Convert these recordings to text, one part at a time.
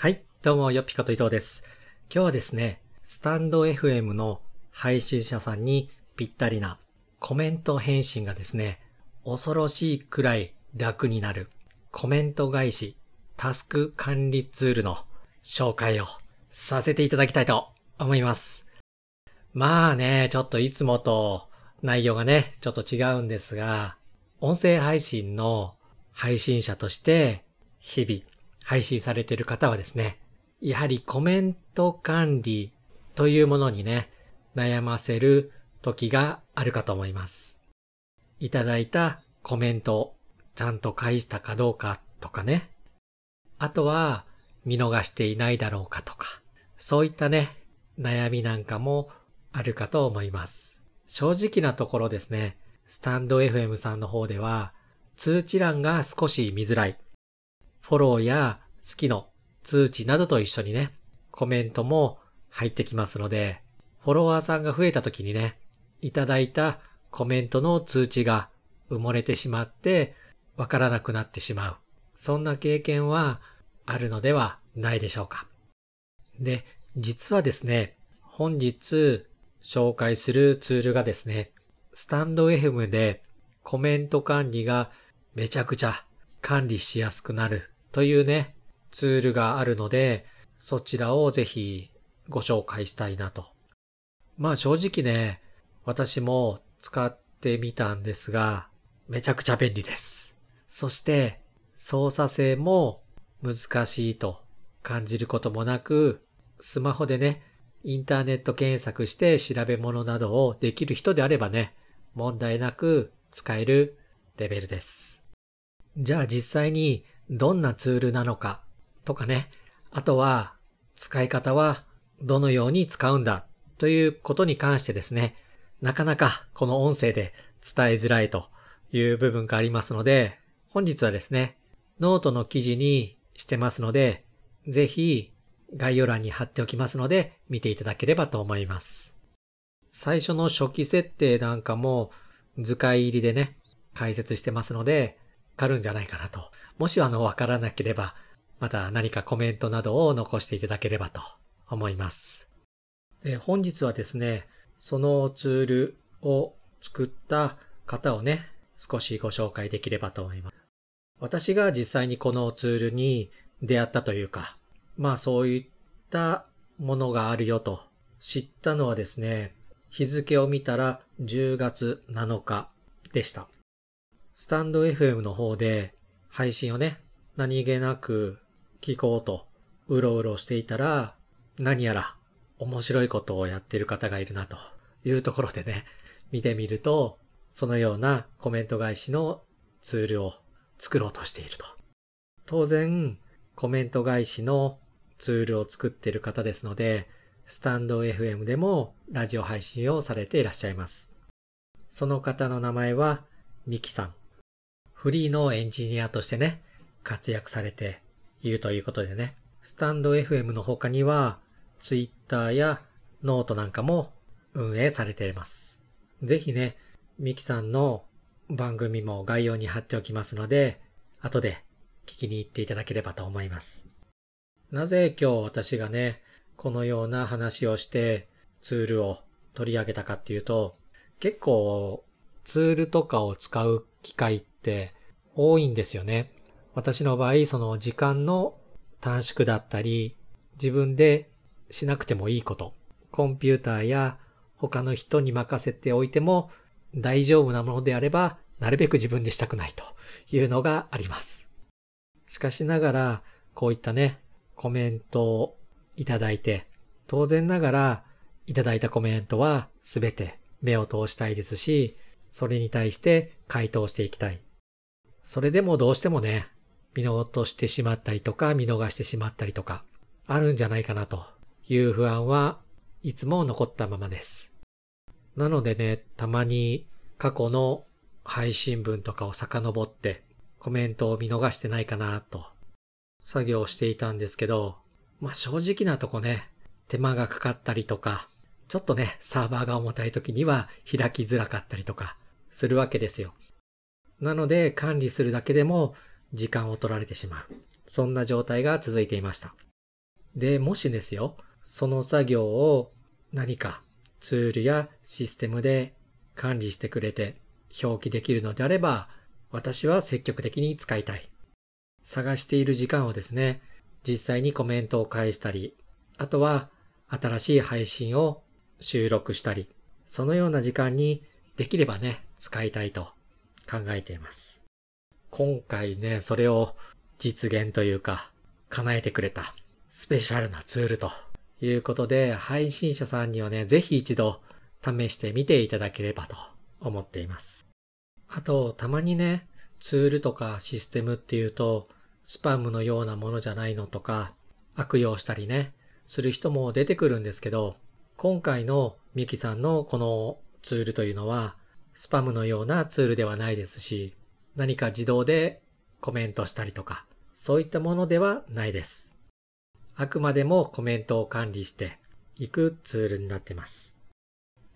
はい、どうも、よっぴこと伊藤です。今日はですね、スタンド FM の配信者さんにぴったりなコメント返信がですね、恐ろしいくらい楽になるコメント返しタスク管理ツールの紹介をさせていただきたいと思います。まあね、ちょっといつもと内容がね、ちょっと違うんですが、音声配信の配信者として日々配信されている方はですね、やはりコメント管理というものにね、悩ませる時があるかと思います。いただいたコメントをちゃんと返したかどうかとかね。あとは見逃していないだろうかとか。そういったね、悩みなんかもあるかと思います。正直なところですね、スタンド FM さんの方では通知欄が少し見づらい。フォローや好きの通知などと一緒にね、コメントも入ってきますので、フォロワーさんが増えた時にね、いただいたコメントの通知が埋もれてしまって、わからなくなってしまう。そんな経験はあるのではないでしょうか。で、実はですね、本日紹介するツールがですね、スタンド FM でコメント管理がめちゃくちゃ管理しやすくなるというね、ツールがあるので、そちらをぜひご紹介したいなと。まあ正直ね、私も使ってみたんですが、めちゃくちゃ便利です。そして、操作性も難しいと感じることもなく、スマホでね、インターネット検索して調べ物などをできる人であればね、問題なく使えるレベルです。じゃあ実際にどんなツールなのかとかね。あとは使い方はどのように使うんだということに関してですね。なかなかこの音声で伝えづらいという部分がありますので、本日はですね、ノートの記事にしてますので、ぜひ概要欄に貼っておきますので見ていただければと思います。最初の初期設定なんかも図解入りでね、解説してますので、わかるんじゃないかなと。もしあの、わからなければ、また何かコメントなどを残していただければと思います。で本日はですね、そのツールを作った方をね、少しご紹介できればと思います。私が実際にこのツールに出会ったというか、まあそういったものがあるよと知ったのはですね、日付を見たら10月7日でした。スタンド FM の方で配信をね、何気なく聞こうとうろうろしていたら、何やら面白いことをやっている方がいるなというところでね、見てみると、そのようなコメント返しのツールを作ろうとしていると。当然、コメント返しのツールを作っている方ですので、スタンド FM でもラジオ配信をされていらっしゃいます。その方の名前はミキさん。フリーのエンジニアとしてね、活躍されているということでね、 stand.fm の他には、ツイッターやノートなんかも運営されています。ぜひね、ミキさんの番組も概要に貼っておきますので、後で聞きに行っていただければと思います。なぜ今日私がね、このような話をしてツールを取り上げたかっていうと、結構ツールとかを使う機会って多いんですよね。私の場合、その時間の短縮だったり、自分でしなくてもいいこと、コンピューターや他の人に任せておいても大丈夫なものであれば、なるべく自分でしたくないというのがあります。しかしながら、こういったね、コメントをいただいて、当然ながらいただいたコメントはすべて目を通したいですし、それに対して回答していきたい。それでもどうしてもね、見落としてしまったりとか、見逃してしまったりとか、あるんじゃないかなという不安はいつも残ったままです。なのでね、たまに過去の配信文とかを遡ってコメントを見逃してないかなと作業していたんですけど、まあ正直なとこね、手間がかかったりとか、ちょっとね、サーバーが重たい時には開きづらかったりとかするわけですよ。なので管理するだけでも時間を取られてしまう。そんな状態が続いていました。で、もしですよ、その作業を何かツールやシステムで管理してくれて表記できるのであれば、私は積極的に使いたい。探している時間をですね、実際にコメントを返したり、あとは新しい配信を収録したり、そのような時間にできればね、使いたいと考えています。今回ね、それを実現というか、叶えてくれたスペシャルなツールということで、配信者さんにはね、ぜひ一度試してみていただければと思っています。あと、たまにね、ツールとかシステムっていうと、スパムのようなものじゃないのとか、悪用したりね、する人も出てくるんですけど、今回のミキさんのこのツールというのは、スパムのようなツールではないですし、何か自動でコメントしたりとか、そういったものではないです。あくまでもコメントを管理していくツールになってます。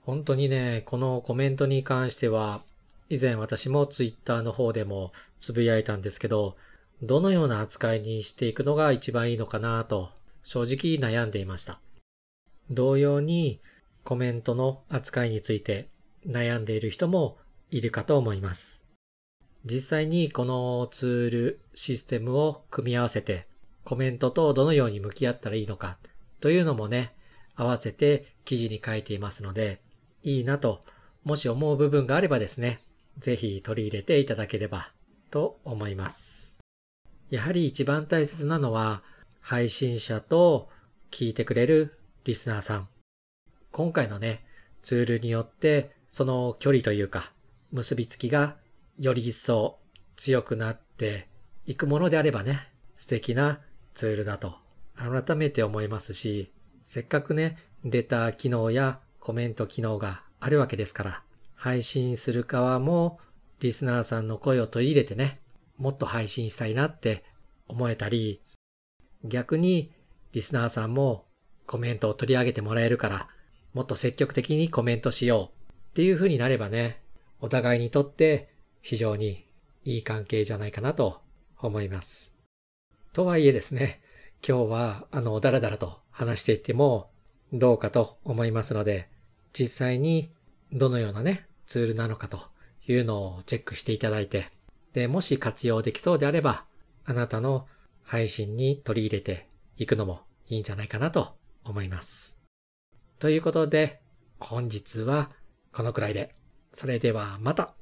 本当にね、このコメントに関しては、以前私もツイッターの方でもつぶやいたんですけど、どのような扱いにしていくのが一番いいのかなと正直悩んでいました。同様にコメントの扱いについて悩んでいる人もいるかと思います。実際にこのツール、システムを組み合わせてコメントとどのように向き合ったらいいのかというのもね、合わせて記事に書いていますので、いいなと、もし思う部分があればですね、ぜひ取り入れていただければと思います。やはり一番大切なのは、配信者と聞いてくれるリスナーさん。今回のね、ツールによってその距離というか、結びつきがより一層強くなっていくものであればね、素敵なツールだと。改めて思いますし、せっかくね、レター機能やコメント機能があるわけですから、配信する側もリスナーさんの声を取り入れてね、もっと配信したいなって思えたり、逆にリスナーさんもコメントを取り上げてもらえるから、もっと積極的にコメントしよう。っていう風になればね、お互いにとって非常にいい関係じゃないかなと思います。とはいえですね、今日は、あの、だらだらと話していってもどうかと思いますので、実際にどのようなね、ツールなのかというのをチェックしていただいて、で、もし活用できそうであれば、あなたの配信に取り入れていくのもいいんじゃないかなと思います。ということで、本日はこのくらいで。それではまた